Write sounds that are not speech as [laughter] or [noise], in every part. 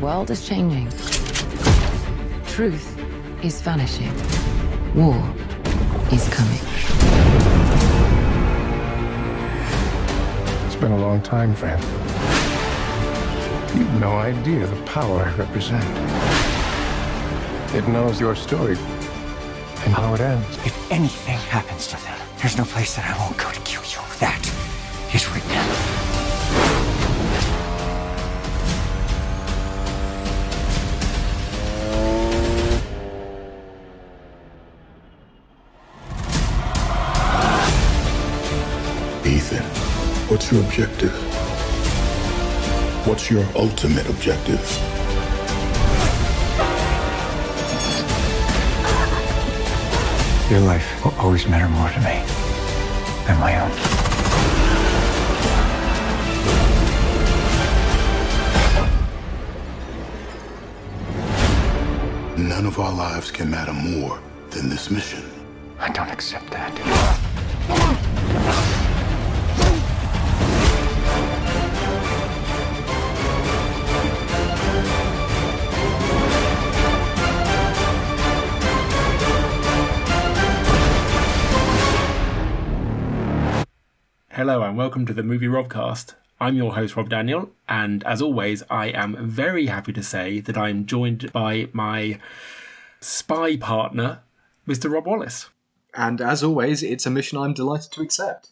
world is changing. Truth is vanishing. War is coming. It's been a long time, friend. You've no idea the power I represent. It knows your story and how it ends. If anything happens to them, there's no place that I won't go to kill you. That objective? What's your ultimate objective? Your life will always matter more to me than my own. None of our lives can matter more than this mission. I don't accept that. Welcome to the Movie Robcast. I'm your host Rob Daniel, and as always, I am very happy to say that I'm joined by my spy partner, Mr. Rob Wallis. And as always, it's a mission I'm delighted to accept.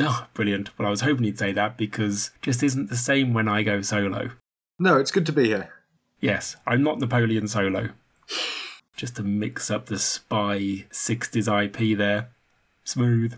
Oh, brilliant. Well, I was hoping you'd say that because it just isn't the same when I go solo. No, it's good to be here. Yes, I'm not Napoleon solo. Just to mix up the spy 60s IP there. Smooth.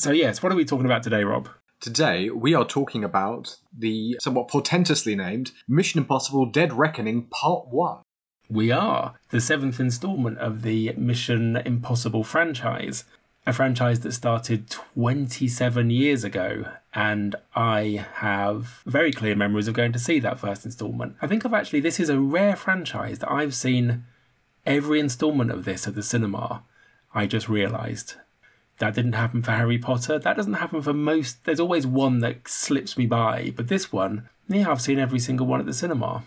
So, yes, what are we talking about today, Rob? Today, we are talking about the somewhat portentously named Mission Impossible Dead Reckoning Part 1. We are the seventh installment of the Mission Impossible franchise, a franchise that started 27 years ago. And I have very clear memories of going to see that first installment. I think I've actually, this is a rare franchise that I've seen every installment of this at the cinema. I just realised. That didn't happen for Harry Potter. That doesn't happen for most. There's always one that slips me by. But this one, yeah, I've seen every single one at the cinema.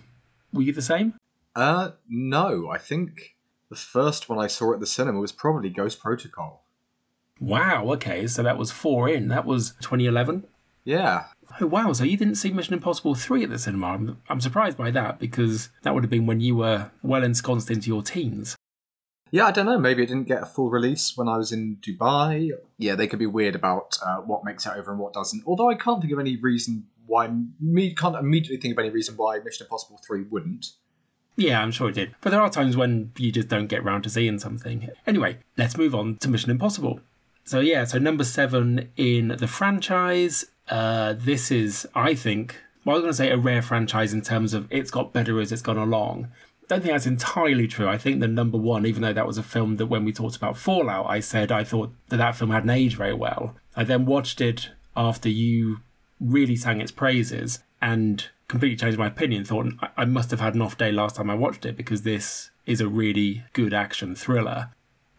Were you the same? Uh, no, I think the first one I saw at the cinema was probably Ghost Protocol. Wow, okay, so that was four in. That was 2011. Yeah. Oh, wow, so you didn't see Mission Impossible 3 at the cinema. I'm, I'm surprised by that because that would have been when you were well ensconced into your teens. Yeah, I don't know. Maybe it didn't get a full release when I was in Dubai. Yeah, they could be weird about uh, what makes it over and what doesn't. Although I can't think of any reason why. Me can't immediately think of any reason why Mission Impossible Three wouldn't. Yeah, I'm sure it did. But there are times when you just don't get round to seeing something. Anyway, let's move on to Mission Impossible. So, yeah, so number seven in the franchise. Uh, this is, I think, well, I was going to say a rare franchise in terms of it's got better as it's gone along. Don't think that's entirely true. I think the number one, even though that was a film that when we talked about Fallout, I said I thought that that film hadn't aged very well. I then watched it after you really sang its praises and completely changed my opinion. Thought I must have had an off day last time I watched it because this is a really good action thriller.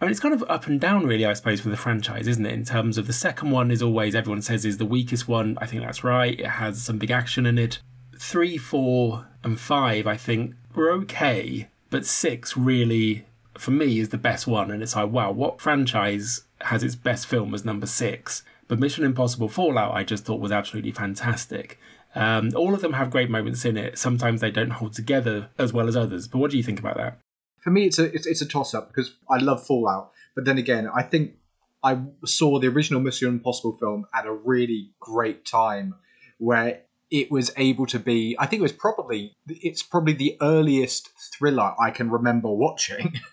I mean, it's kind of up and down, really, I suppose, for the franchise, isn't it? In terms of the second one is always, everyone says, is the weakest one. I think that's right. It has some big action in it. Three, four, and five, I think, were okay. But six really, for me, is the best one. And it's like, wow, what franchise has its best film as number six? But Mission Impossible Fallout, I just thought was absolutely fantastic. Um, all of them have great moments in it. Sometimes they don't hold together as well as others. But what do you think about that? For me, it's a it's, it's a toss up because I love Fallout, but then again, I think I saw the original Mission Impossible film at a really great time where it was able to be. I think it was probably it's probably the earliest thriller I can remember watching. [laughs]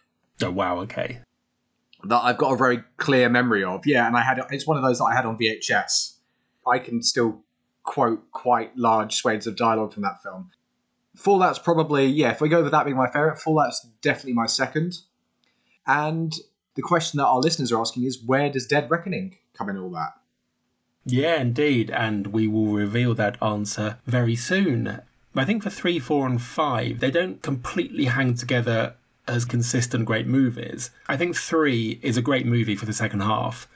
Oh, wow, okay. that I've got a very clear memory of. Yeah, and I had it's one of those that I had on VHS. I can still quote quite large swathes of dialogue from that film. Fallout's probably yeah. If we go with that being my favorite, Fallout's definitely my second. And the question that our listeners are asking is, where does Dead Reckoning come in all that? Yeah, indeed, and we will reveal that answer very soon. I think for three, four, and five, they don't completely hang together as consistent great movies. I think three is a great movie for the second half.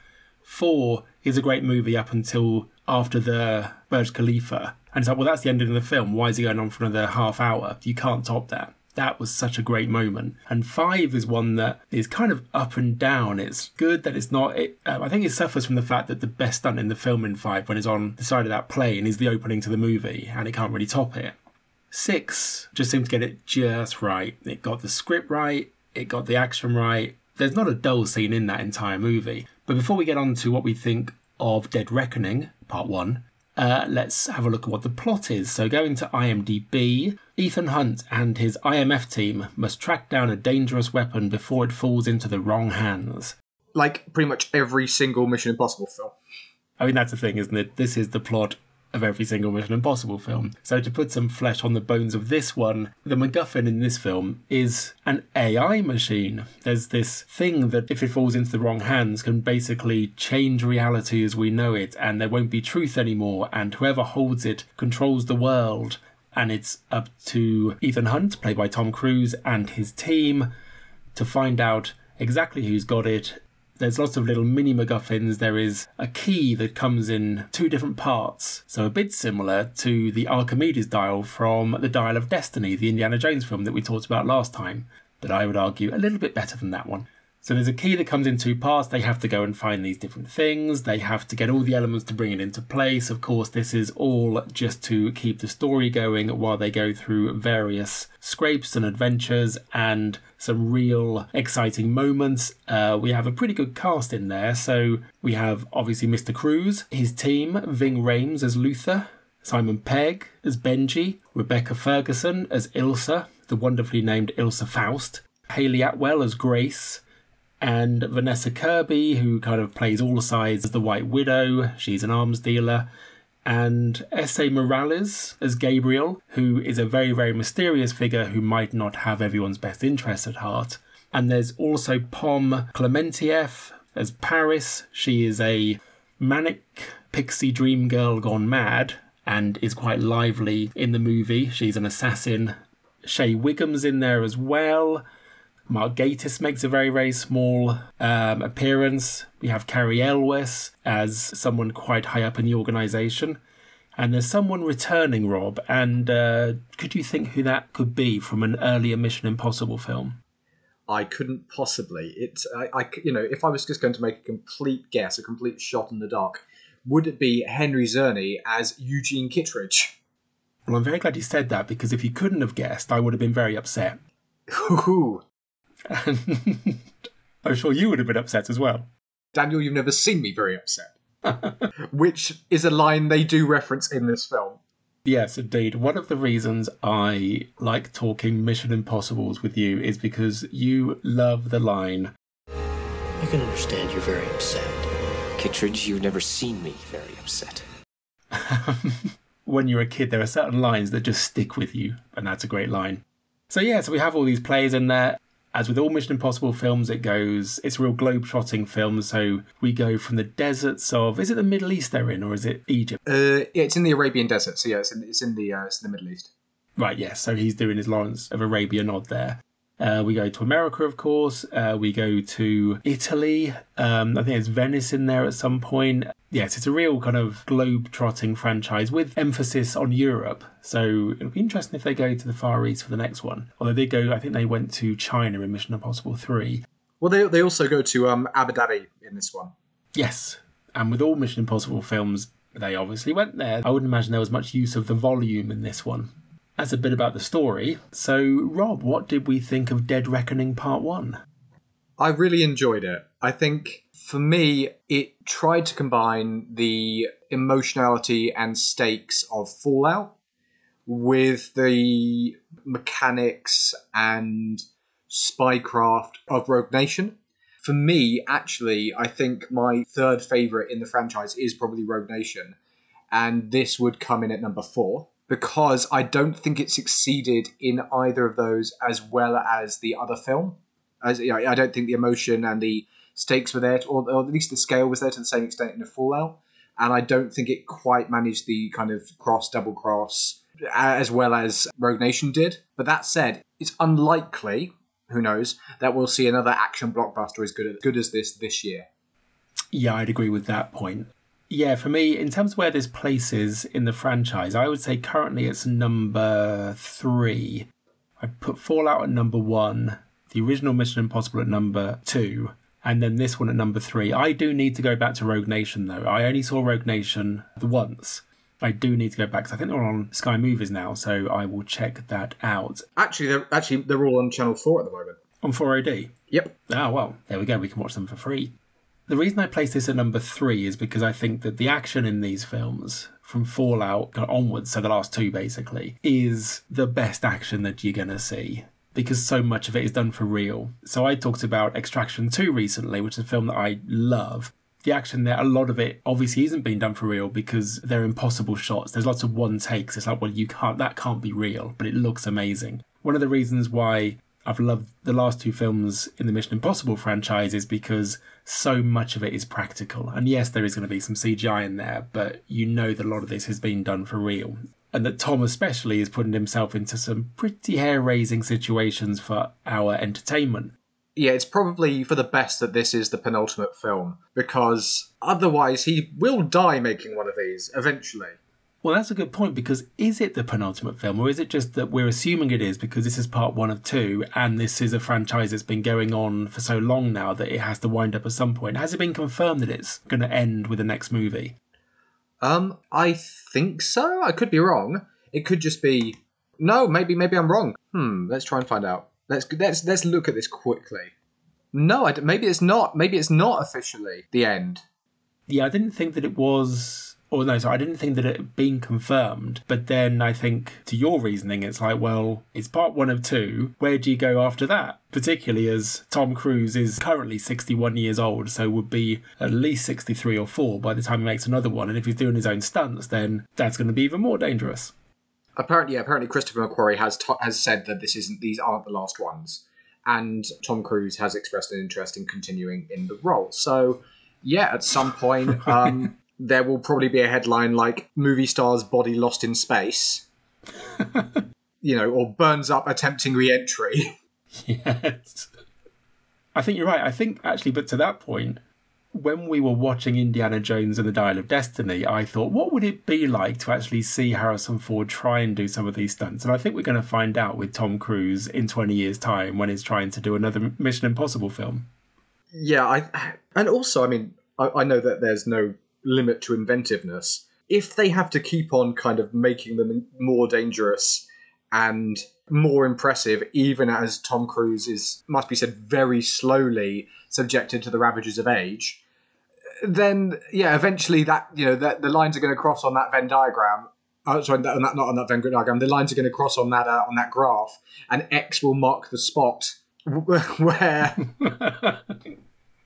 Four is a great movie up until after the Burj Khalifa. And it's like, well, that's the ending of the film. Why is it going on for another half hour? You can't top that. That was such a great moment. And five is one that is kind of up and down. It's good that it's not. It, um, I think it suffers from the fact that the best stunt in the film in five, when it's on the side of that plane, is the opening to the movie, and it can't really top it. Six just seemed to get it just right. It got the script right, it got the action right. There's not a dull scene in that entire movie. But before we get on to what we think of Dead Reckoning, part one, uh, let's have a look at what the plot is. So, going to IMDb, Ethan Hunt and his IMF team must track down a dangerous weapon before it falls into the wrong hands. Like pretty much every single Mission Impossible film. I mean, that's the thing, isn't it? This is the plot of every single Mission Impossible film. So, to put some flesh on the bones of this one, the MacGuffin in this film is an AI machine. There's this thing that, if it falls into the wrong hands, can basically change reality as we know it, and there won't be truth anymore, and whoever holds it controls the world. And it's up to Ethan Hunt, played by Tom Cruise, and his team to find out exactly who's got it there's lots of little mini MacGuffins. There is a key that comes in two different parts, so a bit similar to the Archimedes dial from the Dial of Destiny, the Indiana Jones film that we talked about last time, but I would argue a little bit better than that one. So there's a key that comes in two parts. They have to go and find these different things. They have to get all the elements to bring it into place. Of course, this is all just to keep the story going while they go through various scrapes and adventures and some real exciting moments. Uh, we have a pretty good cast in there. So we have obviously Mr. Cruise, his team, Ving Rhames as Luther, Simon Pegg as Benji, Rebecca Ferguson as Ilsa, the wonderfully named Ilsa Faust, Hayley Atwell as Grace, and Vanessa Kirby, who kind of plays all sides as the White Widow. She's an arms dealer. And Esai Morales as Gabriel, who is a very, very mysterious figure who might not have everyone's best interest at heart. And there's also Pom Klementieff as Paris. She is a manic pixie dream girl gone mad and is quite lively in the movie. She's an assassin. Shea Whigham's in there as well. Mark Gatiss makes a very, very small um, appearance. We have Cary Elwes as someone quite high up in the organisation. And there's someone returning, Rob. And uh, could you think who that could be from an earlier Mission Impossible film? I couldn't possibly. It's I, I, you know, if I was just going to make a complete guess, a complete shot in the dark, would it be Henry Czerny as Eugene Kittredge? Well, I'm very glad you said that because if you couldn't have guessed, I would have been very upset. Ooh, And [laughs] I'm sure you would have been upset as well. Daniel, you've never seen me very upset. [laughs] Which is a line they do reference in this film. Yes, indeed. One of the reasons I like talking Mission Impossibles with you is because you love the line. I can understand you're very upset. Kittredge, you've never seen me very upset. [laughs] when you're a kid, there are certain lines that just stick with you, and that's a great line. So, yeah, so we have all these plays in there. As with all Mission Impossible films, it goes, it's a real globe-trotting film. So we go from the deserts of, is it the Middle East they're in, or is it Egypt? Uh, yeah, it's in the Arabian Desert, so yeah, it's in, it's in the uh, it's in the Middle East. Right, yes. So he's doing his Lawrence of Arabia nod there. Uh, we go to America, of course. Uh, we go to Italy. Um, I think there's Venice in there at some point. Yes, it's a real kind of globe-trotting franchise with emphasis on Europe. So it'll be interesting if they go to the Far East for the next one. Although they go, I think they went to China in Mission Impossible 3. Well, they they also go to um, Abu Dhabi in this one. Yes, and with all Mission Impossible films, they obviously went there. I wouldn't imagine there was much use of the volume in this one. That's a bit about the story. So, Rob, what did we think of Dead Reckoning Part 1? I really enjoyed it. I think for me, it tried to combine the emotionality and stakes of Fallout with the mechanics and spycraft of Rogue Nation. For me, actually, I think my third favourite in the franchise is probably Rogue Nation, and this would come in at number four because I don't think it succeeded in either of those as well as the other film. As you know, I don't think the emotion and the stakes were there, to, or, or at least the scale was there to the same extent in the Fallout. And I don't think it quite managed the kind of cross, double cross, as well as Rogue Nation did. But that said, it's unlikely, who knows, that we'll see another action blockbuster as good, as, good as this this year. Yeah, I'd agree with that point. Yeah, for me, in terms of where this places in the franchise, I would say currently it's number three. I put Fallout at number one, the original Mission Impossible at number two, and then this one at number three. I do need to go back to Rogue Nation though. I only saw Rogue Nation once. I do need to go back because I think they're on Sky Movies now, so I will check that out Actually, they're actually they're all on Channel Four at the moment. on 4OD. Yep. Ah, well, there we go. We can watch them for free. The reason I place this at number three is because I think that the action in these films, from Fallout onwards, so the last two basically, is the best action that you're going to see. Because so much of it is done for real. So I talked about Extraction 2 recently, which is a film that I love. The action there, a lot of it obviously isn't being done for real because they're impossible shots. There's lots of one takes. It's like, well, you can't, that can't be real, but it looks amazing. One of the reasons why I've loved the last two films in the Mission Impossible franchise is because so much of it is practical. And yes, there is going to be some CGI in there, but you know that a lot of this has been done for real. And that Tom, especially, is putting himself into some pretty hair raising situations for our entertainment. Yeah, it's probably for the best that this is the penultimate film because otherwise he will die making one of these eventually. Well, that's a good point because is it the penultimate film or is it just that we're assuming it is because this is part one of two and this is a franchise that's been going on for so long now that it has to wind up at some point? Has it been confirmed that it's going to end with the next movie? Um, I think so. I could be wrong. It could just be no. Maybe maybe I'm wrong. Hmm. Let's try and find out. Let's let's let's look at this quickly. No, I d maybe it's not. Maybe it's not officially the end. Yeah, I didn't think that it was. Or no, sorry, I didn't think that it had been confirmed. But then I think, to your reasoning, it's like, well, it's part one of two. Where do you go after that? Particularly as Tom Cruise is currently 61 years old, so would be at least 63 or 4 by the time he makes another one. And if he's doing his own stunts, then that's going to be even more dangerous. Apparently, yeah, apparently Christopher McQuarrie has to- has said that this isn't these aren't the last ones, and Tom Cruise has expressed an interest in continuing in the role. So, yeah, at some point, um, [laughs] there will probably be a headline like "Movie star's body lost in space," [laughs] you know, or burns up attempting re-entry. Yes. I think you're right. I think actually, but to that point, when we were watching Indiana Jones and the Dial of Destiny, I thought, what would it be like to actually see Harrison Ford try and do some of these stunts? And I think we're going to find out with Tom Cruise in 20 years' time when he's trying to do another Mission Impossible film. Yeah, I and also, I mean, I, I know that there's no limit to inventiveness. If they have to keep on kind of making them more dangerous and more impressive, even as Tom Cruise is, must be said, very slowly subjected to the ravages of age, then yeah, eventually that you know that the lines are going to cross on that Venn diagram. Uh, sorry, that, not on that Venn diagram. The lines are going to cross on that uh, on that graph, and X will mark the spot [laughs] where [laughs]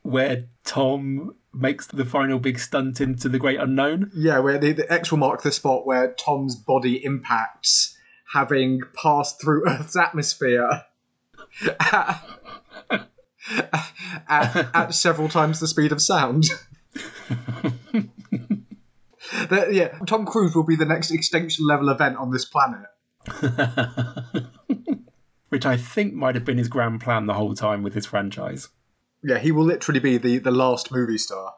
Where Tom makes the final big stunt into the great unknown. Yeah, where the, the X will mark the spot where Tom's body impacts, having passed through [laughs] Earth's atmosphere at, [laughs] at, at several times the speed of sound. [laughs] That- yeah, Tom Cruise will be the next extinction level event on this planet. Which I think might have been his grand plan the whole time with his franchise. Yeah, he will literally be the, the last movie star.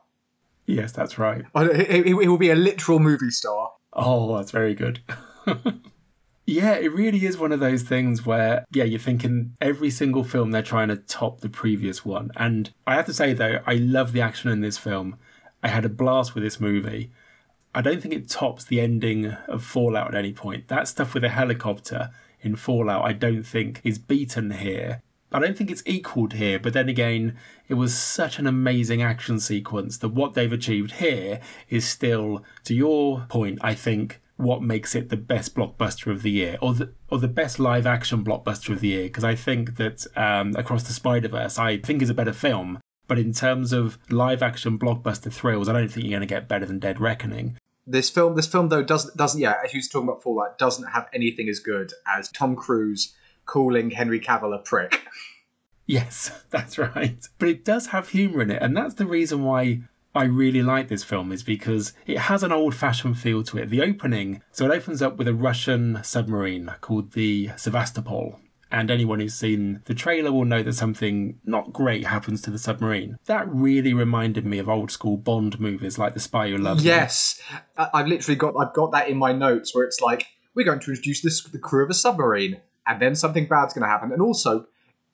Yes, that's right. He, he- he will be a literal movie star. Oh, that's very good. [laughs] yeah, it really is one of those things where, yeah, you're thinking every single film they're trying to top the previous one. And I have to say, though, I love the action in this film. I had a blast with this movie. I don't think it tops the ending of Fallout at any point. That stuff with a helicopter in Fallout, I don't think is beaten here. I don't think it's equaled here, but then again, it was such an amazing action sequence that what they've achieved here is still, to your point, I think, what makes it the best blockbuster of the year, or the or the best live action blockbuster of the year. Because I think that um, Across the Spider Verse, I think is a better film, but in terms of live action blockbuster thrills, I don't think you're going to get better than Dead Reckoning. This film, this film though doesn't doesn't yeah. If you was talking about Fallout, doesn't have anything as good as Tom Cruise calling Henry Cavill a prick. Yes, [laughs] that's right. But it does have humour in it, and that's the reason why I really like this film, is because it has an old fashioned feel to it. The opening, so it opens up with a Russian submarine called the Sevastopol. and anyone who's seen the trailer will know that something not great happens to the submarine. That really reminded me of old school Bond movies like The Spy Who Loved Me. Yes, I've literally got I've got that in my notes where it's like we're going to introduce this the crew of a submarine, and then something bad's going to happen, and also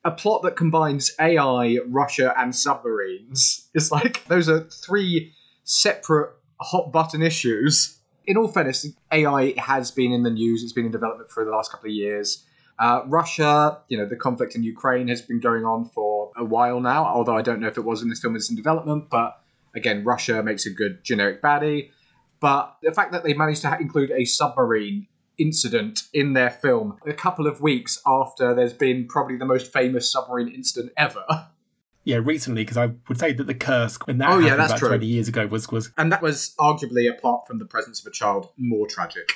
a plot that combines AI, Russia, and submarines. [laughs] It's like those are three separate hot button issues. In all fairness, AI has been in the news. It's been in development for the last couple of years. Uh, Russia, you know, the conflict in Ukraine has been going on for a while now, although I don't know if it was in this film, it's in development. But again, Russia makes a good generic baddie. But the fact that they managed to include a submarine incident in their film a couple of weeks after there's been probably the most famous submarine incident ever. Yeah, recently, because I would say that the Kursk when that Oh, yeah, that's about true. 20 years ago was was And that was arguably, apart from the presence of a child, more tragic.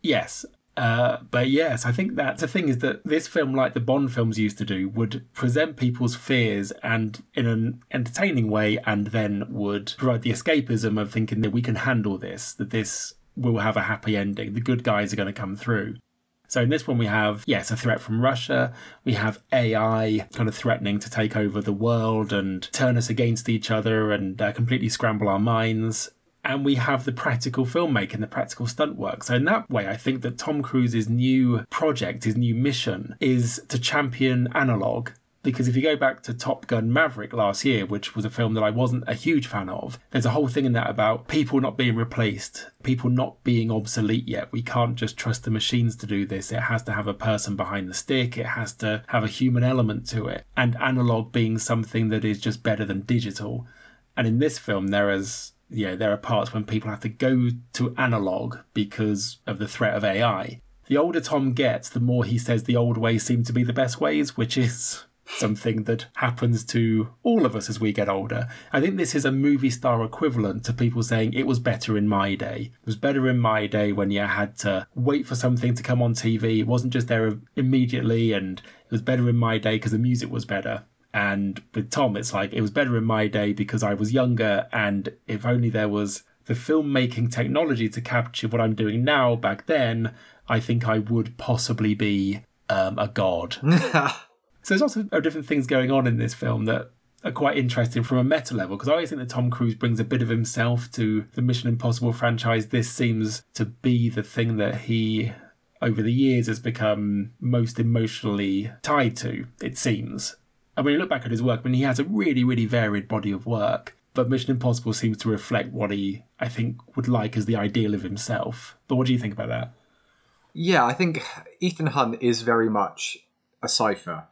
Yes. Uh, but yes, I think that the thing is that this film, like the Bond films used to do, would present people's fears and in an entertaining way, and then would provide the escapism of thinking that we can handle this, that this will have a happy ending. The good guys are going to come through. So in this one, we have, yes, a threat from Russia. We have AI kind of threatening to take over the world and turn us against each other and uh, completely scramble our minds. And we have the practical filmmaking, the practical stunt work. So in that way, I think that Tom Cruise's new project, his new mission, is to champion analog. Because if you go back to Top Gun Maverick last year, which was a film that I wasn't a huge fan of, there's a whole thing in that about people not being replaced, people not being obsolete yet. We can't just trust the machines to do this. It has to have a person behind the stick, it has to have a human element to it. And analog being something that is just better than digital. And in this film, there is you know, there are parts when people have to go to analog because of the threat of AI. The older Tom gets, the more he says the old ways seem to be the best ways, which is something that happens to all of us as we get older. I think this is a movie star equivalent to people saying it was better in my day. It was better in my day when you had to wait for something to come on TV. It wasn't just there immediately, and it was better in my day because the music was better. And with Tom, it's like it was better in my day because I was younger, and if only there was the filmmaking technology to capture what I'm doing now back then, I think I would possibly be um, a god. [laughs] So there's lots of different things going on in this film that are quite interesting from a meta level because I always think that Tom Cruise brings a bit of himself to the Mission Impossible franchise. This seems to be the thing that he, over the years, has become most emotionally tied to, it seems. And when you look back at his work, I mean, he has a really, really varied body of work. But Mission Impossible seems to reflect what he, I think, would like as the ideal of himself. But what do you think about that? Yeah, I think Ethan Hunt is very much a cipher.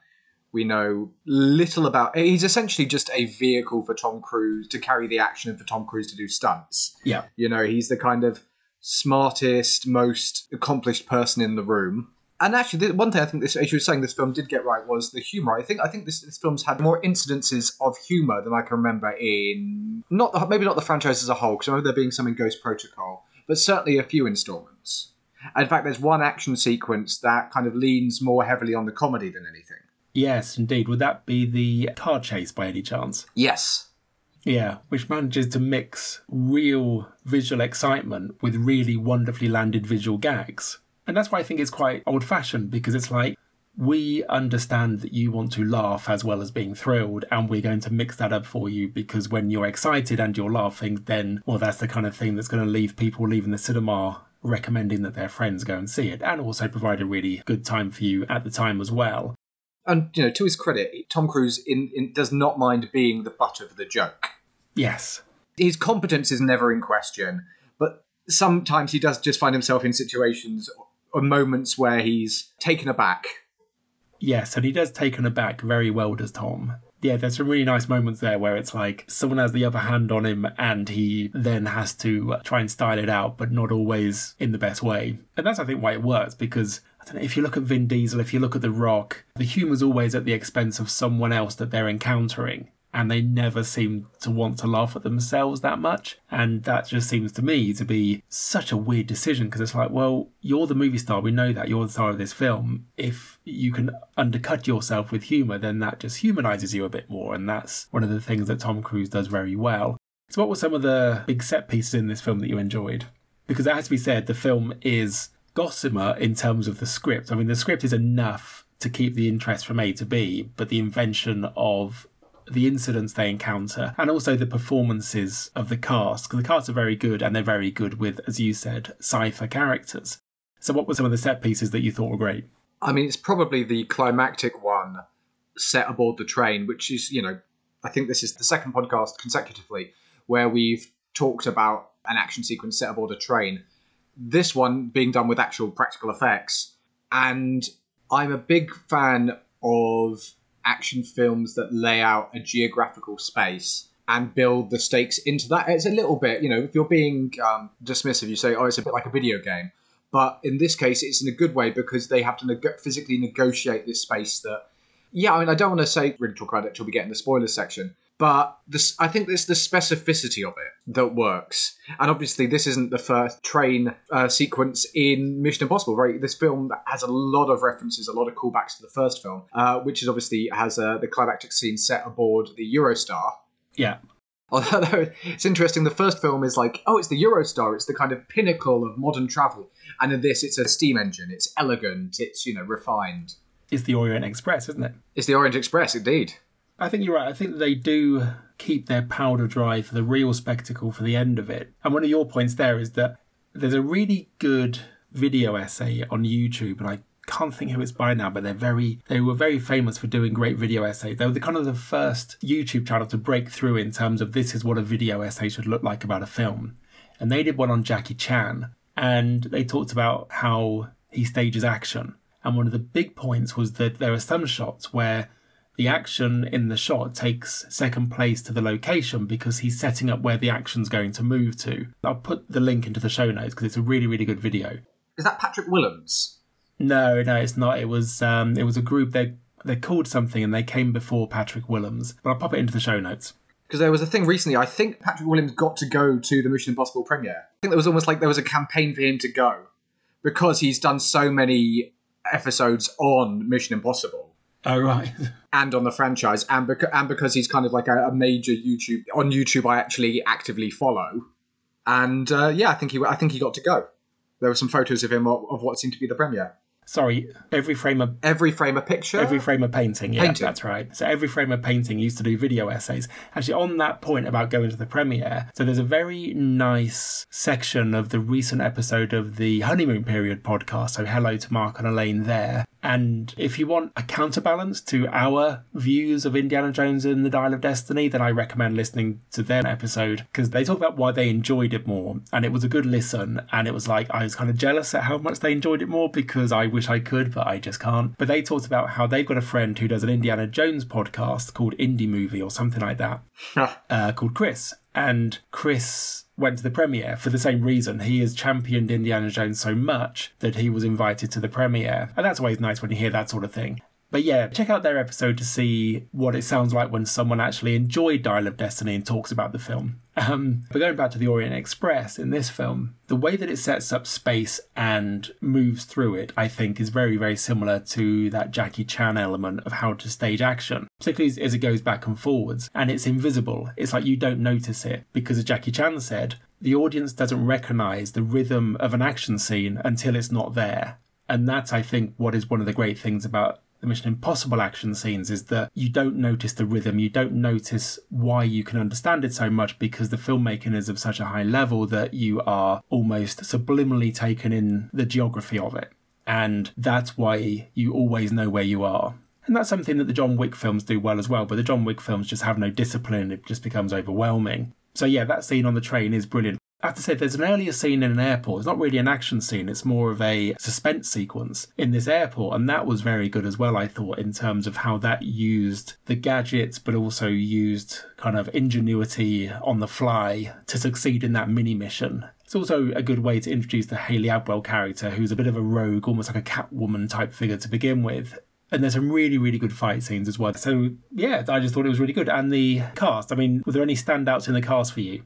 We know little about. He's essentially just a vehicle for Tom Cruise to carry the action and for Tom Cruise to do stunts. Yeah. You know, he's the kind of smartest, most accomplished person in the room. And actually, the one thing I think this, as you were saying, this film did get right was the humor. I think I think this, this film's had more incidences of humor than I can remember in not the, maybe not the franchise as a whole, because I remember there being some in Ghost Protocol, but certainly a few installments. In fact, there's one action sequence that kind of leans more heavily on the comedy than anything. Yes, indeed. Would that be the car chase by any chance? Yes. Yeah, which manages to mix real visual excitement with really wonderfully landed visual gags. And that's why I think it's quite old fashioned because it's like, we understand that you want to laugh as well as being thrilled, and we're going to mix that up for you because when you're excited and you're laughing, then, well, that's the kind of thing that's going to leave people leaving the cinema recommending that their friends go and see it, and also provide a really good time for you at the time as well. And, you know, to his credit, Tom Cruise in, in, does not mind being the butt of the joke. Yes. His competence is never in question, but sometimes he does just find himself in situations or moments where he's taken aback. Yes, and he does taken aback very well, does Tom. Yeah, there's some really nice moments there where it's like someone has the upper hand on him and he then has to try and style it out, but not always in the best way. And that's, I think, why it works because I don't know, if you look at Vin Diesel, if you look at The Rock, the humour's always at the expense of someone else that they're encountering. And they never seem to want to laugh at themselves that much. And that just seems to me to be such a weird decision because it's like, well, you're the movie star. We know that. You're the star of this film. If you can undercut yourself with humour, then that just humanises you a bit more. And that's one of the things that Tom Cruise does very well. So, what were some of the big set pieces in this film that you enjoyed? Because it has to be said, the film is gossamer in terms of the script. I mean, the script is enough to keep the interest from A to B, but the invention of the incidents they encounter and also the performances of the cast because the cast are very good and they're very good with as you said cipher characters so what were some of the set pieces that you thought were great I mean, it's probably the climactic one set aboard the train, which is, you know, I think this is the second podcast consecutively where we've talked about an action sequence set aboard a train. This one being done with actual practical effects. And I'm a big fan of action films that lay out a geographical space and build the stakes into that. It's a little bit, you know, if you're being um, dismissive, you say, oh, it's a bit like a video game. But in this case, it's in a good way because they have to physically negotiate this space that, yeah, I mean, I don't want to say really talk about it until we get in the spoilers section, but this, I think it's the specificity of it that works. And obviously, this isn't the first train uh, sequence in Mission Impossible, right? This film has a lot of references, a lot of callbacks to the first film, uh, which is obviously has uh, the climactic scene set aboard the Eurostar. yeah Although it's interesting, the first film is like, oh, it's the Eurostar, it's the kind of pinnacle of modern travel. And in this, it's a steam engine, it's elegant, it's, you know, refined. it's the orient express isn't it It's the Orient Express, indeed. I think you're right. I think they do keep their powder dry for the real spectacle for the end of it. And one of your points there is that there's a really good video essay on YouTube, and I can't think who it's by now, but they're very they were very famous for doing great video essays. They were the kind of the first YouTube channel to break through in terms of this is what a video essay should look like about a film. And they did one on Jackie Chan, and they talked about how he stages action. And one of the big points was that there are some shots where the action in the shot takes second place to the location because he's setting up where the action's going to move to. I'll put the link into the show notes because it's a really, really good video. Is that Patrick Willems? No, no, it's not. It was um, it was a group. They they called something and they came before Patrick Willems. But I'll pop it into the show notes. Because there was a thing recently, I think Patrick Willems got to go to the Mission Impossible premiere. I think there was almost like there was a campaign for him to go because he's done so many episodes on Mission Impossible. Oh right. and on the franchise, and, beca- and because he's kind of like a, a major YouTube on YouTube, I actually actively follow, and uh, yeah, I think he I think he got to go. There were some photos of him of, of what seemed to be the premiere. Sorry, every frame of Every frame of picture. Every frame of painting, yeah, Painting. that's right. So every frame of painting used to do video essays. Actually, on that point about going to the premiere, so there's a very nice section of the recent episode of the Honeymoon Period podcast. So hello to Mark and Elaine there. And if you want a counterbalance to our views of Indiana Jones and the Dial of Destiny, then I recommend listening to their episode because they talk about why they enjoyed it more. And it was a good listen. And it was like, I was kind of jealous at how much they enjoyed it more because I wish I could, but I just can't. But they talked about how they've got a friend who does an Indiana Jones podcast called Indie Movie or something like that, uh, called Chris. And Chris went to the premiere for the same reason. He has championed Indiana Jones so much that he was invited to the premiere. And that's always nice when you hear that sort of thing. But yeah, check out their episode to see what it sounds like when someone actually enjoyed Dial of Destiny and talks about the film. [laughs] Um, but going back to the Orient Express in this film, the way that it sets up space and moves through it, I think, is very, very similar to that Jackie Chan element of how to stage action, particularly as it goes back and forwards. And it's invisible. It's like you don't notice it because, as Jackie Chan said, the audience doesn't recognize the rhythm of an action scene until it's not there. And that's, I think, what is one of the great things about the Mission Impossible action scenes is that you don't notice the rhythm, you don't notice why you can understand it so much because the filmmaking is of such a high level that you are almost subliminally taken in the geography of it. And that's why you always know where you are. And that's something that the John Wick films do well as well, but the John Wick films just have no discipline, it just becomes overwhelming. So, yeah, that scene on the train is brilliant. I have to say, there's an earlier scene in an airport. It's not really an action scene, it's more of a suspense sequence in this airport. And that was very good as well, I thought, in terms of how that used the gadgets, but also used kind of ingenuity on the fly to succeed in that mini mission. It's also a good way to introduce the Hayley Atwell character, who's a bit of a rogue, almost like a Catwoman type figure to begin with. And there's some really, really good fight scenes as well. So, yeah, I just thought it was really good. And the cast, I mean, were there any standouts in the cast for you?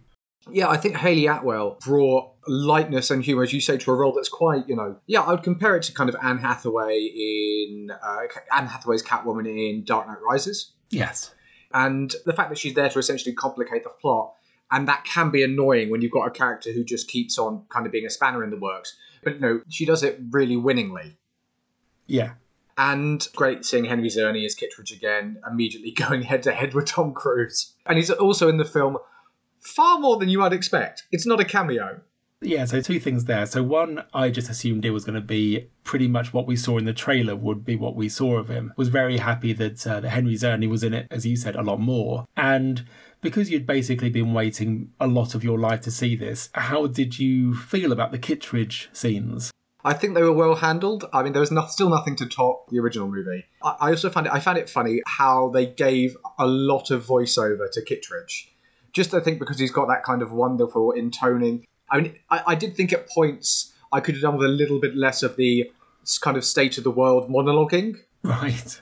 Yeah, I think Hayley Atwell brought lightness and humour, as you say, to a role that's quite, you know, yeah, I would compare it to kind of Anne Hathaway in uh, Anne Hathaway's Catwoman in Dark Knight Rises, Yes. and the fact that she's there to essentially complicate the plot, and that can be annoying when you've got a character who just keeps on kind of being a spanner in the works. But no, she does it really winningly. Yeah. And great seeing Henry Czerny as Kittredge again, immediately [laughs] going head to head with Tom Cruise. And he's also in the film far more than you might expect. It's not a cameo. Yeah, so two things there. So one, I just assumed it was going to be pretty much what we saw in the trailer would be what we saw of him. Was very happy that uh, that Henry Czerny was in it, as you said, a lot more. And because you'd basically been waiting a lot of your life to see this, how did you feel about the Kittredge scenes? I think they were well handled. I mean, there was still nothing to top the original movie. I, I also found it. I found it funny how they gave a lot of voiceover to Kittredge. Just I think because he's got that kind of wonderful intoning. I mean, I, I did think at points I could have done with a little bit less of the kind of state of the world monologuing. Right.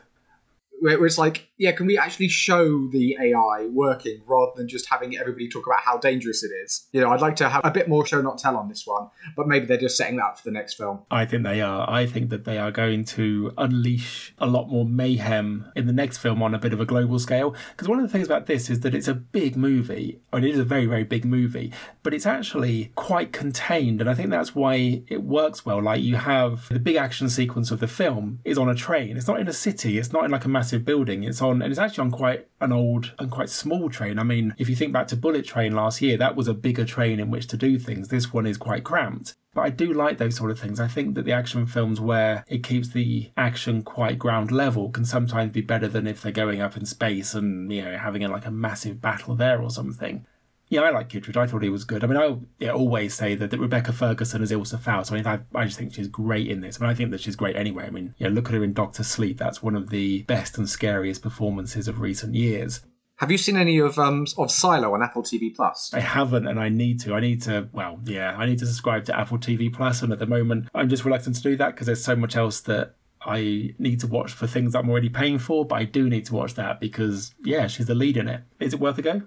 Where it's like, yeah, can we actually show the AI working rather than just having everybody talk about how dangerous it is? You know, I'd like to have a bit more show not tell on this one, but maybe they're just setting that up for the next film. I think they are. I think that they are going to unleash a lot more mayhem in the next film on a bit of a global scale. Because one of the things about this is that it's a big movie, and it is a very, very big movie, but it's actually quite contained. And I think that's why it works well. Like you have the big action sequence of the film is on a train. It's not in a city, it's not in like a massive building. It's on, and it's actually on quite an old and quite small train. I mean, if you think back to Bullet Train last year, that was a bigger train in which to do things. This one is quite cramped. But I do like those sort of things. I think that the action films where it keeps the action quite ground level can sometimes be better than if they're going up in space and, you know, having a, like a massive battle there or something. Yeah, I like Kittredge. I thought he was good. I mean, I yeah, always say that, that Rebecca Ferguson is Ilsa Faust. I mean, I, I just think she's great in this. I mean, I think that she's great anyway. I mean, yeah, look at her in Doctor Sleep. That's one of the best and scariest performances of recent years. Have you seen any of um of Silo on Apple TV Plus? I haven't, and I need to. I need to. Well, yeah, I need to subscribe to Apple TV. Plus, and at the moment, I'm just reluctant to do that because there's so much else that I need to watch for things I'm already paying for. But I do need to watch that because yeah, she's the lead in it. Is it worth a go?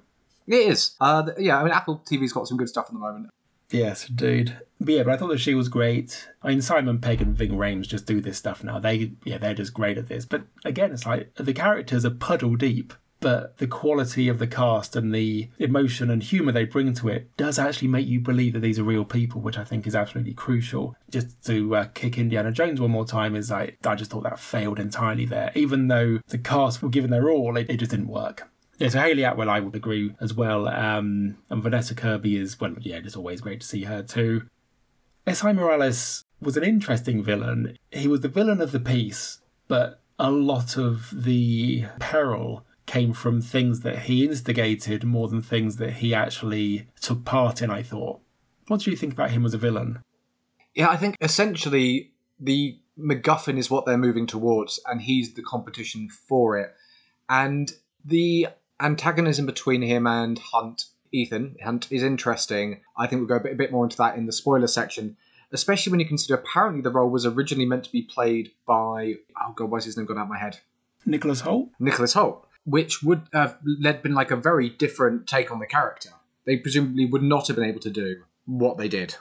It is. Uh, yeah, I mean, Apple TV's got some good stuff at the moment. Yes, indeed. But yeah, but I thought that she was great. I mean, Simon Pegg and Ving Rhames just do this stuff now. They, yeah, they're just great at this. But again, it's like the characters are puddle deep, but the quality of the cast and the emotion and humour they bring to it does actually make you believe that these are real people, which I think is absolutely crucial. Just to uh, kick Indiana Jones one more time is like, I just thought that failed entirely there. Even though the cast were given their all, it, it just didn't work. Yeah, so Hayley Atwell, I would agree as well. Um, and Vanessa Kirby is, well, yeah, it's always great to see her too. Esai Morales was an interesting villain. He was the villain of the piece, but a lot of the peril came from things that he instigated more than things that he actually took part in, I thought. What do you think about him as a villain? Yeah, I think essentially the MacGuffin is what they're moving towards, and he's the competition for it. And the antagonism between him and Hunt, Ethan Hunt, is interesting. I think we'll go a bit, a bit more into that in the spoiler section, especially when you consider apparently the role was originally meant to be played by oh god, why's his name gone out of my head? Nicholas Hoult. Nicholas Hoult, which would have led been like a very different take on the character. They presumably would not have been able to do what they did.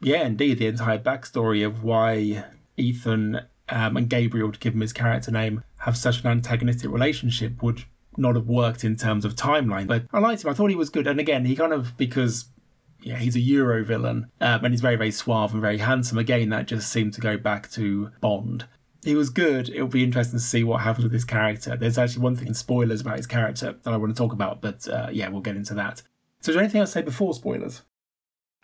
Yeah, indeed, the entire backstory of why Ethan um, and Gabriel, to give him his character name, have such an antagonistic relationship would not have worked in terms of timeline. But I liked him. I thought he was good. And again, he kind of because yeah, he's a Euro villain, um, and he's very very suave and very handsome. Again, that just seemed to go back to Bond. He was good. It'll be interesting to see what happens with his character. There's actually one thing in spoilers about his character that I want to talk about, but uh, yeah, we'll get into that. So, is there anything else to say before spoilers?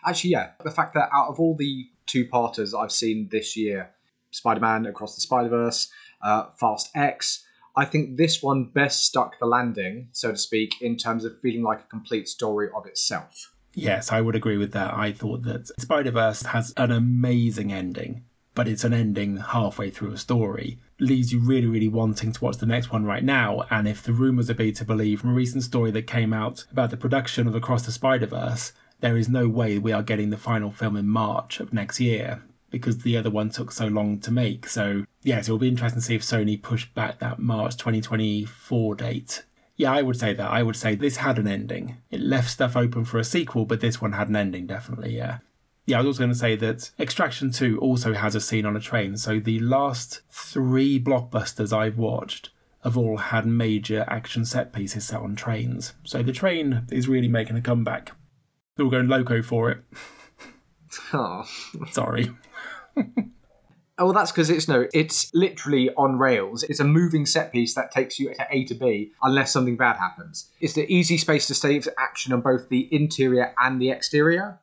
Actually, yeah, the fact that out of all the two parters I've seen this year, Spider-Man Across the Spider-Verse, uh, Fast X, I think this one best stuck the landing, so to speak, in terms of feeling like a complete story of itself. Yes, I would agree with that. I thought that Spider Verse has an amazing ending, but it's an ending halfway through a story. Leaves you really, really wanting to watch the next one right now. And if the rumours are be to believe from a recent story that came out about the production of Across the Spider Verse, there is no way we are getting the final film in March of next year because the other one took so long to make. So, yes, it'll be interesting to see if Sony pushed back that March 2024 date. Yeah, I would say that. I would say this had an ending. It left stuff open for a sequel, but this one had an ending, definitely, yeah. Yeah, I was also going to say that Extraction 2 also has a scene on a train. So the last three blockbusters I've watched have all had major action set pieces set on trains. So the train is really making a comeback. They're all going loco for it. Oh. Sorry. [laughs] Oh, well, that's because it's no, it's literally on rails. It's a moving set piece that takes you to A to B unless something bad happens. It's the easy space to save action on both the interior and the exterior.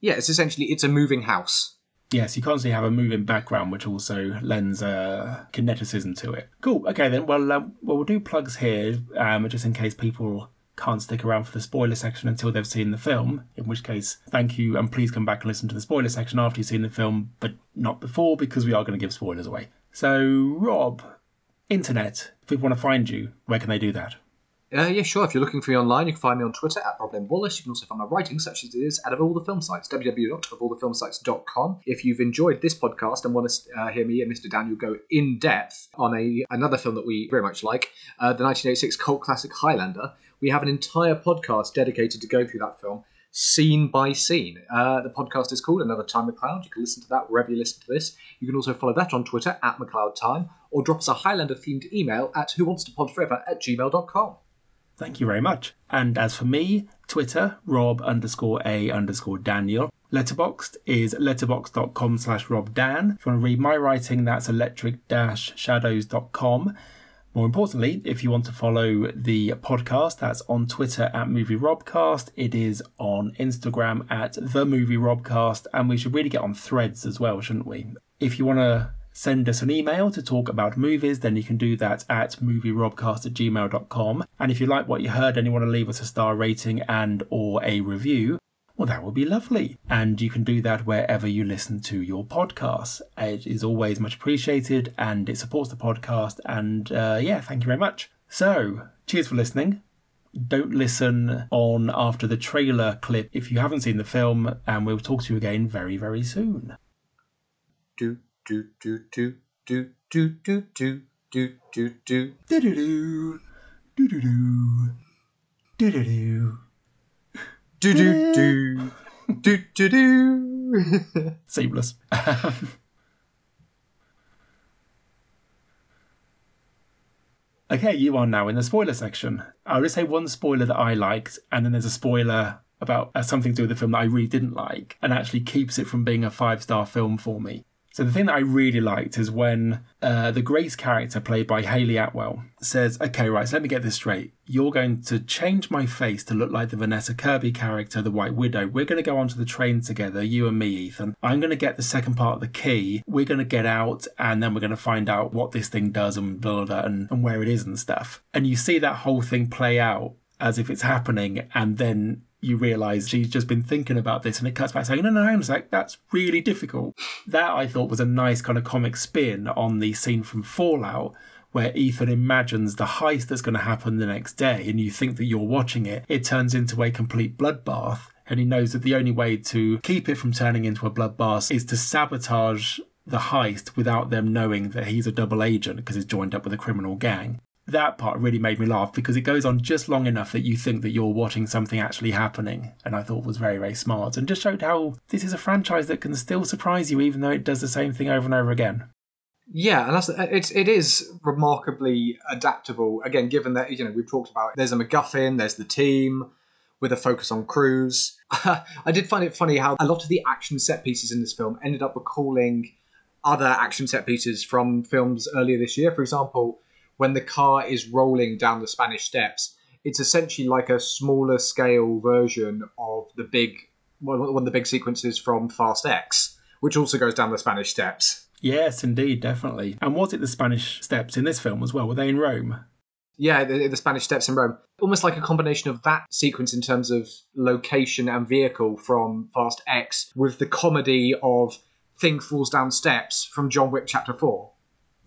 Yeah, it's essentially it's a moving house. Yes, you constantly have a moving background, which also lends uh, kineticism to it. Cool. Okay, then. Well, um, well, we'll do plugs here, um, just in case people can't stick around for the spoiler section until they've seen the film. In which case, thank you, and please come back and listen to the spoiler section after you've seen the film, but not before because we are going to give spoilers away. So, Rob, internet. If people want to find you, where can they do that? Uh, yeah, sure. If you're looking for me online, you can find me on Twitter at Rob Wallis. You can also find my writing, such as it is, at Of All the Film Sites, www.ofallthefilmsites.com. If you've enjoyed this podcast and want to uh, hear me and Mr. Daniel go in depth on a another film that we very much like, uh, the 1986 cult classic Highlander, we have an entire podcast dedicated to going through that film scene by scene. Uh, the podcast is called Another Time MacLeod. You can listen to that wherever you listen to this. You can also follow that on Twitter at MacLeod Time or drop us a Highlander themed email at whowantstopodforever at gmail.com. Thank you very much. And as for me, Twitter, Rob underscore A underscore Daniel. Letterboxd is letterboxd.com slash robdan. If you want to read my writing, that's electric-shadows.com. More importantly, if you want to follow the podcast, that's on Twitter at Movie Robcast. It is on Instagram at The Movie Robcast, and we should really get on threads as well, shouldn't we? If you want to send us an email to talk about movies, then you can do that at movierobcast at gmail.com. And if you like what you heard and you want to leave us a star rating and or a review, well, that would be lovely. And you can do that wherever you listen to your podcasts. It is always much appreciated and it supports the podcast. And uh, yeah, thank you very much. So, cheers for listening. Don't listen on after the trailer clip if you haven't seen the film, and we'll talk to you again very, very soon. Do, do, do, do, do, do, do, do, do, do, do. Do-do-do. Do-do-do. Do-do-do. Do, do, do. Do, do, do. [laughs] Seamless. [laughs] okay, you are now in the spoiler section. I'll just say one spoiler that I liked, and then there's a spoiler about uh, something to do with the film that I really didn't like, and actually keeps it from being a five star film for me. So the thing that I really liked is when uh, the Grace character, played by Hayley Atwell, says, "Okay, right, so let me get this straight. You're going to change my face to look like the Vanessa Kirby character, the White Widow. We're going to go onto the train together, you and me, Ethan. I'm going to get the second part of the key. We're going to get out, and then we're going to find out what this thing does and blah blah, blah and, and where it is and stuff. And you see that whole thing play out as if it's happening, and then you realise she's just been thinking about this and it cuts back saying, no, no, on a sec, that's really difficult. That I thought was a nice kind of comic spin on the scene from Fallout where Ethan imagines the heist that's going to happen the next day and you think that you're watching it. It turns into a complete bloodbath and he knows that the only way to keep it from turning into a bloodbath is to sabotage the heist without them knowing that he's a double agent because he's joined up with a criminal gang that part really made me laugh because it goes on just long enough that you think that you're watching something actually happening and i thought was very very smart and just showed how this is a franchise that can still surprise you even though it does the same thing over and over again Yeah, and that's it's it is remarkably adaptable. Again, given that you know we've talked about there's a MacGuffin, there's the team with a focus on Cruise. [laughs] I did find it funny how a lot of the action set pieces in this film ended up recalling other action set pieces from films earlier this year. For example, when the car is rolling down the Spanish Steps, it's essentially like a smaller scale version of the big one one of the big sequences from Fast X, which also goes down the Spanish Steps. yes indeed definitely and was it the spanish steps in this film as well were they in rome Yeah, the, the Spanish Steps in Rome. Almost like a combination of that sequence in terms of location and vehicle from Fast X with the comedy of Thing Falls Down Steps from John Wick Chapter 4.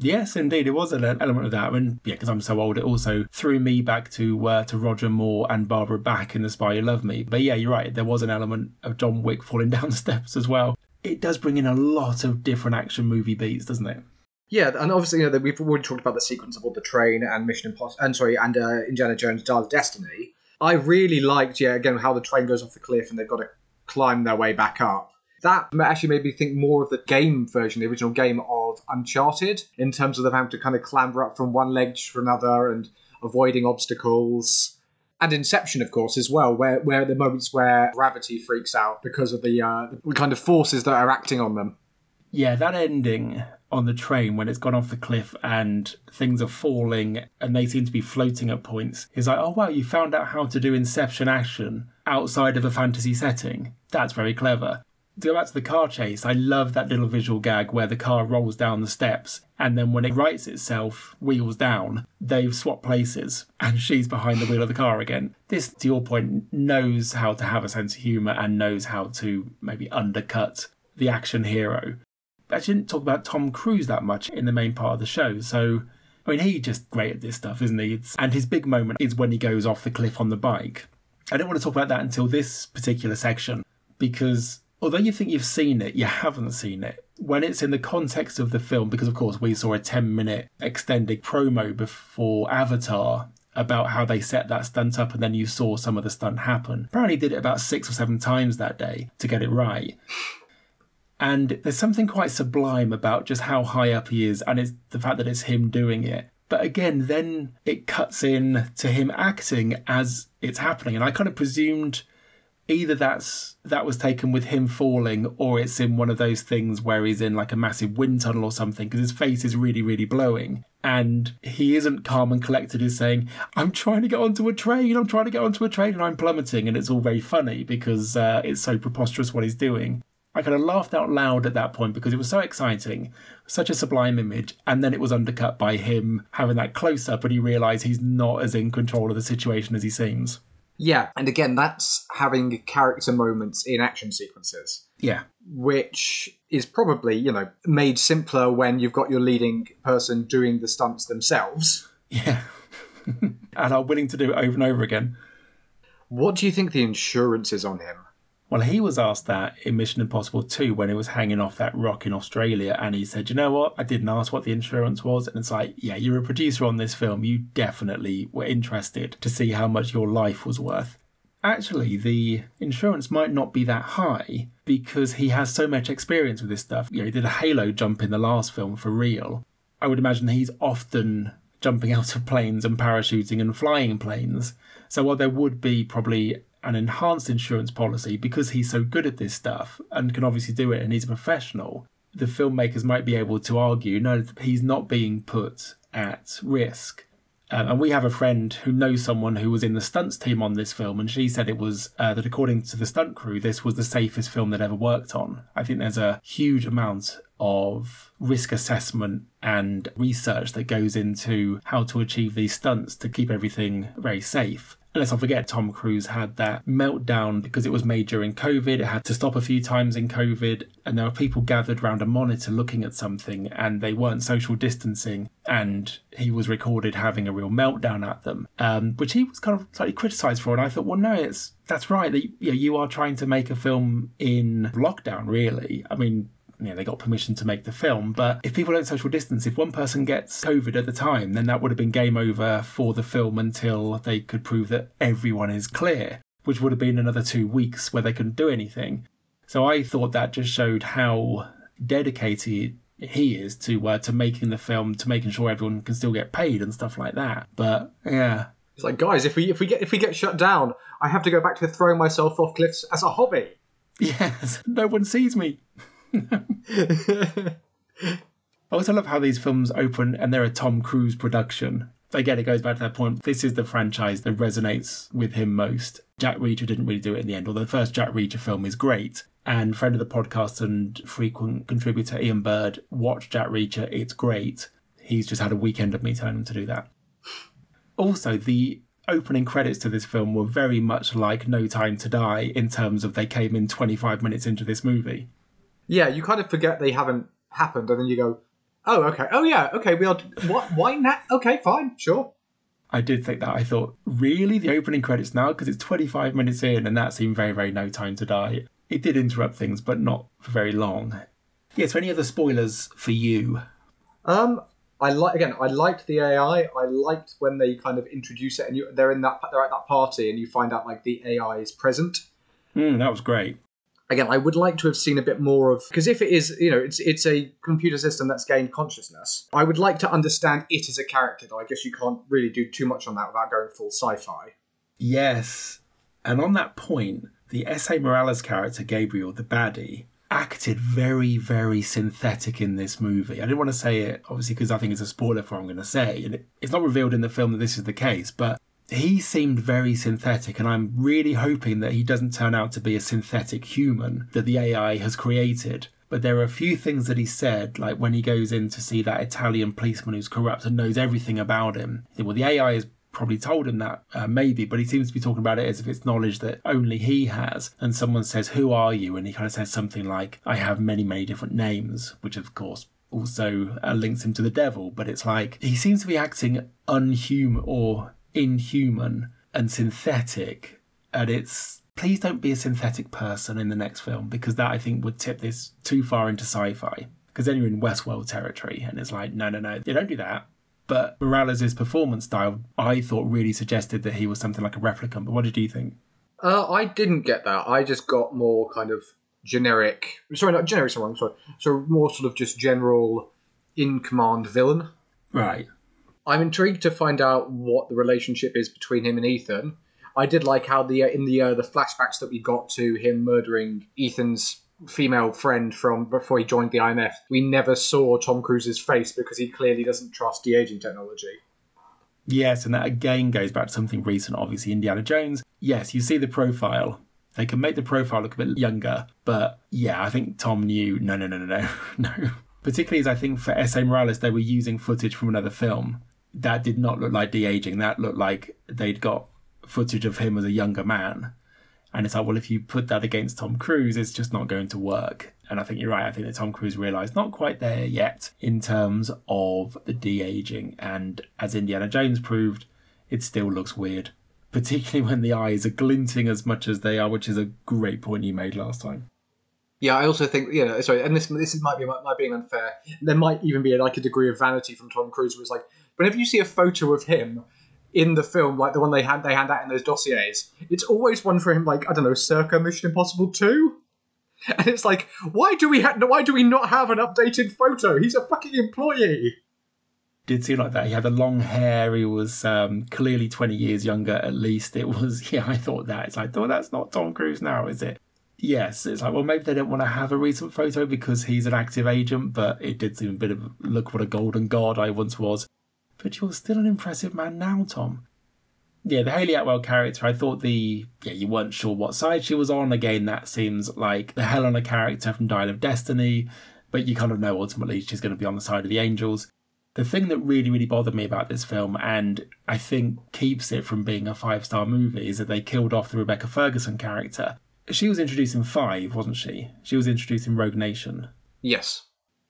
Yes, indeed, it was an element of that. And yeah, because I'm so old, it also threw me back to uh, to Roger Moore and Barbara Bach in The Spy Who Loved Me. But yeah, you're right. There was an element of John Wick falling [laughs] down the steps as well. It does bring in a lot of different action movie beats, doesn't it? Yeah, and obviously, you know, we've already talked about the sequence of all the train and Mission Impossible, and sorry, and uh, Indiana Jones Dial of Destiny. I really liked, yeah, again, how the train goes off the cliff and they've got to climb their way back up. That actually made me think more of the game version, the original game of Uncharted, in terms of them having to kind of clamber up from one ledge to another and avoiding obstacles. And Inception, of course, as well, where where the moments where gravity freaks out because of the uh, the kind of forces that are acting on them. Yeah, that ending on the train when it's gone off the cliff and things are falling and they seem to be floating at points is like, oh wow, you found out how to do Inception action outside of a fantasy setting. That's very clever. To go back to the car chase, I love that little visual gag where the car rolls down the steps and then when it rights itself, wheels down, they've swapped places and she's behind the wheel of the car again. This, to your point, knows how to have a sense of humour and knows how to maybe undercut the action hero. I didn't talk about Tom Cruise that much in the main part of the show, so I mean, he's just great at this stuff, isn't he? It's, and his big moment is when he goes off the cliff on the bike. I don't want to talk about that until this particular section because although you think you've seen it, you haven't seen it. When it's in the context of the film, because of course we saw a 10 minute extended promo before Avatar about how they set that stunt up and then you saw some of the stunt happen. Apparently did it about six or seven times that day to get it right. And there's something quite sublime about just how high up he is and it's the fact that it's him doing it. But again, then it cuts in to him acting as it's happening. And I kind of presumed either that's that was taken with him falling or it's in one of those things where he's in like a massive wind tunnel or something because his face is really really blowing and he isn't calm and collected he's saying i'm trying to get onto a train i'm trying to get onto a train and i'm plummeting and it's all very funny because uh, it's so preposterous what he's doing I kind of laughed out loud at that point because it was so exciting, such a sublime image, and then it was undercut by him having that close up and he realised he's not as in control of the situation as he seems. Yeah, and again, that's having character moments in action sequences, Yeah. which is probably, you know, made simpler when you've got your leading person doing the stunts themselves. Yeah. [laughs] and are willing to do it over and over again. What do you think the insurance is on him? Well, he was asked that in Mission Impossible 2 when he was hanging off that rock in Australia, and he said, You know what? I didn't ask what the insurance was. And it's like, Yeah, you're a producer on this film. You definitely were interested to see how much your life was worth. Actually, the insurance might not be that high because he has so much experience with this stuff. You know, he did a halo jump in the last film for real. I would imagine he's often jumping [laughs] out of planes and parachuting and flying planes. So while there would be probably an enhanced insurance policy because he's so good at this stuff and can obviously do it and he's a professional, the filmmakers might be able to argue no, he's not being put at risk. Um, and we have a friend who knows someone who was in the stunts team on this film, and she said it was uh, that according to the stunt crew, this was the safest film they'd ever worked on. I think there's a huge amount of risk assessment and research that goes into how to achieve these stunts to keep everything very safe. And let's not forget, Tom Cruise had that meltdown because it was made during COVID. It had to stop a few times in COVID, and there were people gathered around a monitor looking at something, and they weren't social distancing. And he was recorded having a real meltdown at them, um, which he was kind of slightly criticised for. And I thought, well, no, it's that's right. That you, know, you are trying to make a film in lockdown, really. I mean, you know, they got permission to make the film. But if people don't social distance, if one person gets COVID at the time, then that would have been game over for the film until they could prove that everyone is clear, which would have been another two weeks where they couldn't do anything. So I thought that just showed how dedicated he is to uh, to making the film, to making sure everyone can still get paid and stuff like that. But yeah, It's like, guys, if we if we get if we get shut down, I have to go back to throwing myself off cliffs as a hobby. [laughs] yes, no one sees me. I also love how these films open and they're a Tom Cruise production. Again, it goes back to that point. This is the franchise that resonates with him most. Jack Reacher didn't really do it in the end, although the first Jack Reacher film is great. And friend of the podcast and frequent contributor Ian Bird watched Jack Reacher. It's great. He's just had a weekend of me telling him to do that. Also, the opening credits to this film were very much like No Time to Die in terms of they came in 25 minutes into this movie. Yeah, you kind of forget they haven't happened, and then you go, "Oh, okay. Oh, yeah. Okay, we are. What? Why not? Okay, fine, sure." I did think that. I thought, really? The opening credits now? Because it's 25 minutes in, and that seemed very, very no time to die. It did interrupt things, but not for very long. Yeah, so any other spoilers for you? Um, I like again. I liked the AI. I liked when they kind of introduce it, and you, they're in that they're at that party, and you find out like the AI is present. Mm, that was great. Again, I would like to have seen a bit more of because if it is, you know, it's it's a computer system that's gained consciousness. I would like to understand it as a character. Though I guess you can't really do too much on that without going full sci-fi. Yes. And on that point, the Esai Morales character, Gabriel, the baddie, acted very, very synthetic in this movie. I didn't want to say it, obviously, because I think it's a spoiler for what I'm going to say. And it, it's not revealed in the film that this is the case, but he seemed very synthetic. And I'm really hoping that he doesn't turn out to be a synthetic human that the AI has created. But there are a few things that he said, like when he goes in to see that Italian policeman who's corrupt and knows everything about him. Well, the AI is probably told him that, uh, maybe, but he seems to be talking about it as if it's knowledge that only he has. And someone says, Who are you? And he kind of says something like, I have many, many different names, which of course also uh, links him to the devil. But it's like he seems to be acting unhuman or inhuman and synthetic. And it's please don't be a synthetic person in the next film because that I think would tip this too far into sci fi. Because then you're in Westworld territory, and it's like, no, no, no, you don't do that. But Morales' performance style, I thought, really suggested that he was something like a replicant. But what did you think? Uh, I didn't get that. I just got more kind of generic. Sorry, not generic. Sorry, sorry. So more sort of just general in command villain. Right. I'm intrigued to find out what the relationship is between him and Ethan. I did like how the in the uh, the flashbacks that we got to him murdering Ethan's female friend from before he joined the IMF, we never saw Tom Cruise's face because he clearly doesn't trust de aging technology. Yes, and that again goes back to something recent, obviously, Indiana Jones. Yes, you see the profile. They can make the profile look a bit younger, but yeah, I think Tom knew no, no, no, no, no, [laughs] no. Particularly as I think for Esai Morales, they were using footage from another film. That did not look like de aging. That looked like they'd got footage of him as a younger man. And it's like, well, if you put that against Tom Cruise, it's just not going to work. And I think you're right. I think that Tom Cruise realised not quite there yet in terms of the de aging. And as Indiana Jones proved, it still looks weird, particularly when the eyes are glinting as much as they are, which is a great point you made last time. Yeah, I also think you know. Sorry, and this this might be might being unfair. There might even be like a degree of vanity from Tom Cruise, where it's like, whenever you see a photo of him in the film, like the one they hand they hand out in those dossiers, it's always one for him, like I don't know, circa Mission Impossible Two, [laughs] and it's like, why do we have why do we not have an updated photo? He's a fucking employee. Did seem like that. He had the long hair. He was um, clearly twenty years younger, at least. It was, [laughs] yeah. I thought that. It's like, oh, that's not Tom Cruise now, is it? Yes, it's like, well, maybe they don't want to have a recent photo because he's an active agent, but it did seem a bit of look what a golden god I once was but you're still an impressive man now, Tom. Yeah, the Hayley Atwell character, I thought the yeah, you weren't sure what side she was on. Again, that seems like the Helena character from Dial of Destiny, but you kind of know ultimately she's going to be on the side of the angels. The thing that really, really bothered me about this film, and I think keeps it from being a five star movie, is that they killed off the Rebecca Ferguson character. She was introduced in five, wasn't she? She was introduced in Rogue Nation. Yes.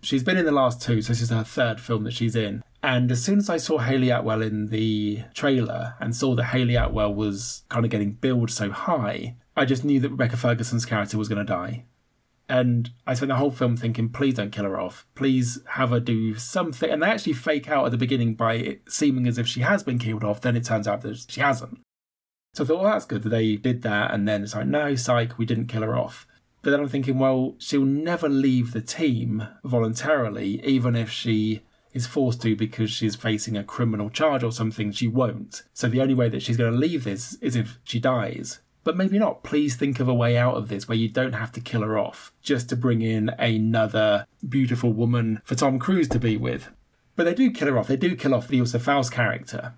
She's been in the last two, so this is her third film that she's in. And as soon as I saw Hayley Atwell in the trailer and saw that Hayley Atwell was kind of getting billed so high, I just knew that Rebecca Ferguson's character was going to die. And I spent the whole film thinking, please don't kill her off. Please have her do something. And they actually fake out at the beginning by seeming as if she has been killed off. Then it turns out that she hasn't. So I thought, well, that's good that they did that. And then it's like, no, psych, we didn't kill her off. But then I'm thinking, well, she'll never leave the team voluntarily, even if she is forced to because she's facing a criminal charge or something, she won't. So the only way that she's going to leave this is if she dies. But maybe not. Please think of a way out of this where you don't have to kill her off just to bring in another beautiful woman for Tom Cruise to be with. But they do kill her off. They do kill off the Ilsa Faust character.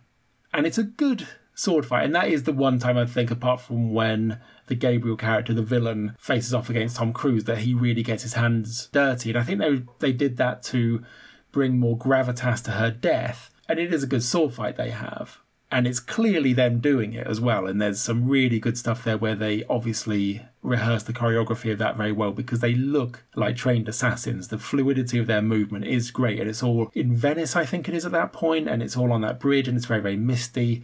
And it's a good sword fight. And that is the one time I think, apart from when the Gabriel character, the villain, faces off against Tom Cruise, that he really gets his hands dirty. And I think they they did that to bring more gravitas to her death. And it is a good sword fight they have. And it's clearly them doing it as well. And there's some really good stuff there where they obviously rehearse the choreography of that very well because they look like trained assassins. The fluidity of their movement is great. And it's all in Venice, I think it is at that point, and it's all on that bridge and it's very, very misty.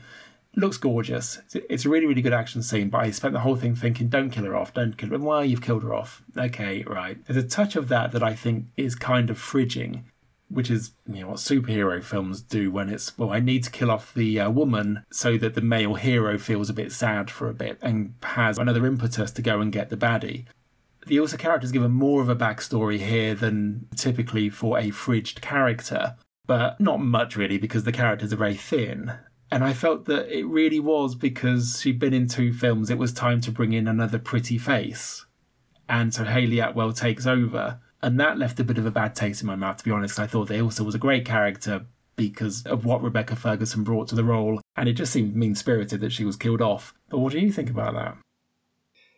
Looks gorgeous. It's a really, really good action scene, but I spent the whole thing thinking, don't kill her off, don't kill her. Well, you've killed her off. Okay, right. There's a touch of that that I think is kind of fridging which is you know what superhero films do when it's well I need to kill off the uh, woman so that the male hero feels a bit sad for a bit and has another impetus to go and get the baddie. The Ilsa character is given more of a backstory here than typically for a fridged character, but not much really because the characters are very thin. And I felt that it really was because she'd been in two films, it was time to bring in another pretty face And so Hayley Atwell takes over. And that left a bit of a bad taste in my mouth, to be honest. I thought that Ilsa was a great character because of what Rebecca Ferguson brought to the role. And it just seemed mean spirited that she was killed off. But what do you think about that?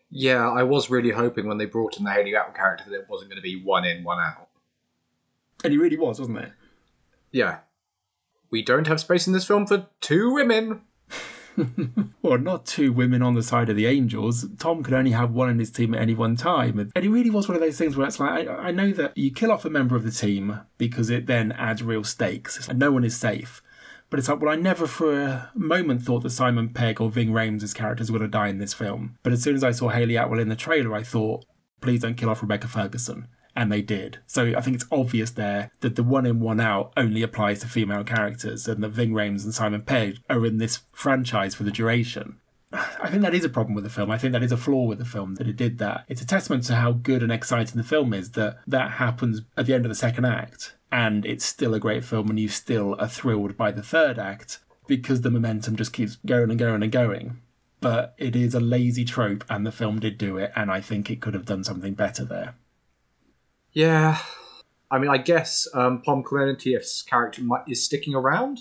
Yeah, I was really hoping when they brought in the Hayley Atwell character that it wasn't going to be one in, one out. And he really was, wasn't it? Yeah. We don't have space in this film for two women. [laughs] well, not two women on the side of the Angels. Tom could only have one in his team at any one time. And it really was one of those things where it's like, I, I know that you kill off a member of the team because it then adds real stakes. and no one is safe. But it's like, well, I never for a moment thought that Simon Pegg or Ving Rhames' characters were going to die in this film. But as soon as I saw Hayley Atwell in the trailer, I thought, please don't kill off Rebecca Ferguson and they did. So I think it's obvious there that the one in, one out only applies to female characters, and that Ving Rhames and Simon Pegg are in this franchise for the duration. [sighs] I think that is a problem with the film. I think that is a flaw with the film that it did that. It's a testament to how good and exciting the film is that that happens at the end of the second act, and it's still a great film, and you still are thrilled by the third act because the momentum just keeps going and going and going. But it is a lazy trope, and the film did do it, and I think it could have done something better there. Yeah. I mean, I guess um, Pom Klementieff's character is sticking around.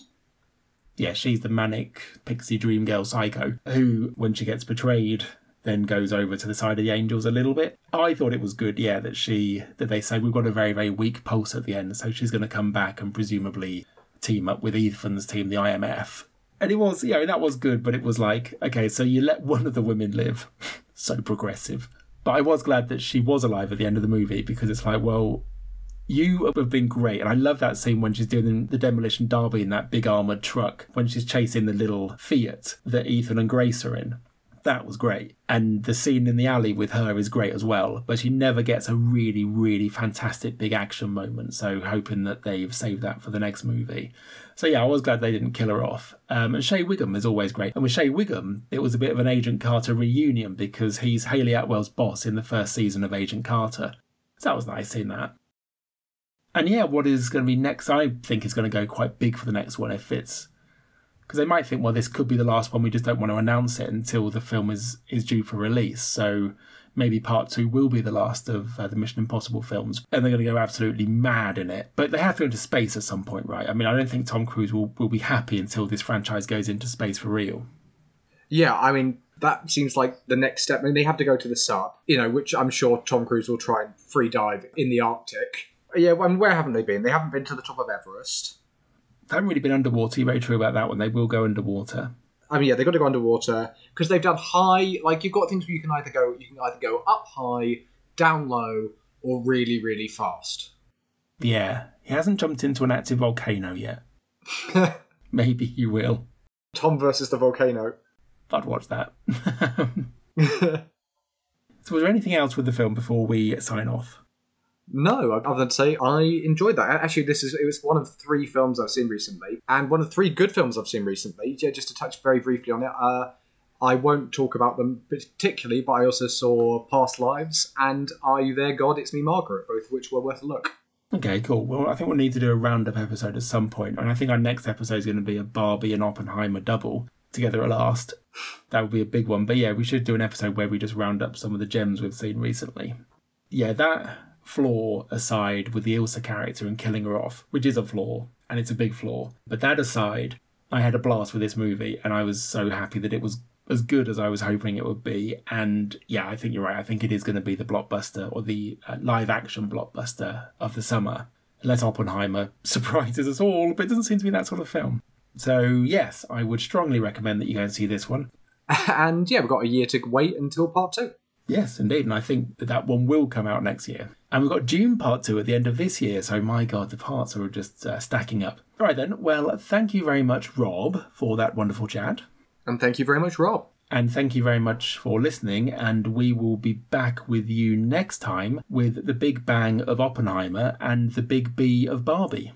Yeah, she's the manic pixie dream girl psycho who, when she gets betrayed, then goes over to the side of the angels a little bit. I thought it was good, yeah, that she that they say we've got a very very weak pulse at the end, so she's going to come back and presumably team up with Ethan's team, the IMF. And it was, yeah, that was good, but it was like, okay, so you let one of the women live, [laughs] so progressive. But I was glad that she was alive at the end of the movie because it's like, well, you have been great. And I love that scene when she's doing the demolition derby in that big armoured truck, when she's chasing the little Fiat that Ethan and Grace are in. That was great. And the scene in the alley with her is great as well. But she never gets a really, really fantastic big action moment. So hoping that they've saved that for the next movie. So yeah, I was glad they didn't kill her off. Um, and Shea Whigham is always great. And with Shea Whigham, it was a bit of an Agent Carter reunion because he's Hayley Atwell's boss in the first season of Agent Carter. So that was nice seeing that. And yeah, what is going to be next? I think is going to go quite big for the next one if it's because they might think, well, this could be the last one. We just don't want to announce it until the film is is due for release. So maybe part two will be the last of uh, the Mission Impossible films, and they're going to go absolutely mad in it. But they have to go into space at some point, right? I mean, I don't think Tom Cruise will, will be happy until this franchise goes into space for real. Yeah, I mean, that seems like the next step. I mean, they have to go to the sub, you know, which I'm sure Tom Cruise will try and free dive in the Arctic. Yeah, and where haven't they been? They haven't been to the top of Everest. They haven't really been underwater. You're very true about that one. They will go underwater. I mean, yeah, they've got to go underwater because they've done high. Like you've got things where you can either go, you can either go up high, down low, or really, really fast. Yeah, he hasn't jumped into an active volcano yet. [laughs] Maybe he will. Tom versus the volcano. I'd watch that. [laughs] [laughs] so, was there anything else with the film before we sign off? No, other than to say I enjoyed that. Actually, this is it was one of three films I've seen recently, and one of three good films I've seen recently. Yeah, just to touch very briefly on it. Uh, I won't talk about them particularly, but I also saw Past Lives and Are You There, God? It's Me, Margaret, both of which were worth a look. Okay, cool. Well, I think we'll need to do a roundup episode at some point, and I think our next episode is going to be a Barbie and Oppenheimer double together at last. That would be a big one. But yeah, we should do an episode where we just round up some of the gems we've seen recently. Yeah, that flaw aside with the Ilsa character and killing her off, which is a flaw, and it's a big flaw. But that aside, I had a blast with this movie, and I was so happy that it was as good as I was hoping it would be. And yeah, I think you're right. I think it is going to be the blockbuster or the uh, live action blockbuster of the summer. Let Oppenheimer [laughs] surprises us all, but it doesn't seem to be that sort of film. So, yes, I would strongly recommend that you go and see this one. [laughs] And yeah, we've got a year to wait until part two. Yes, indeed. And I think that, that one will come out next year. And we've got Dune Part 2 at the end of this year. So, my God, the parts are just uh, stacking up. All right, then. Well, thank you very much, Rob, for that wonderful chat. And thank you very much, Rob. And thank you very much for listening. And we will be back with you next time with the Big Bang of Oppenheimer and the Big B of Barbie.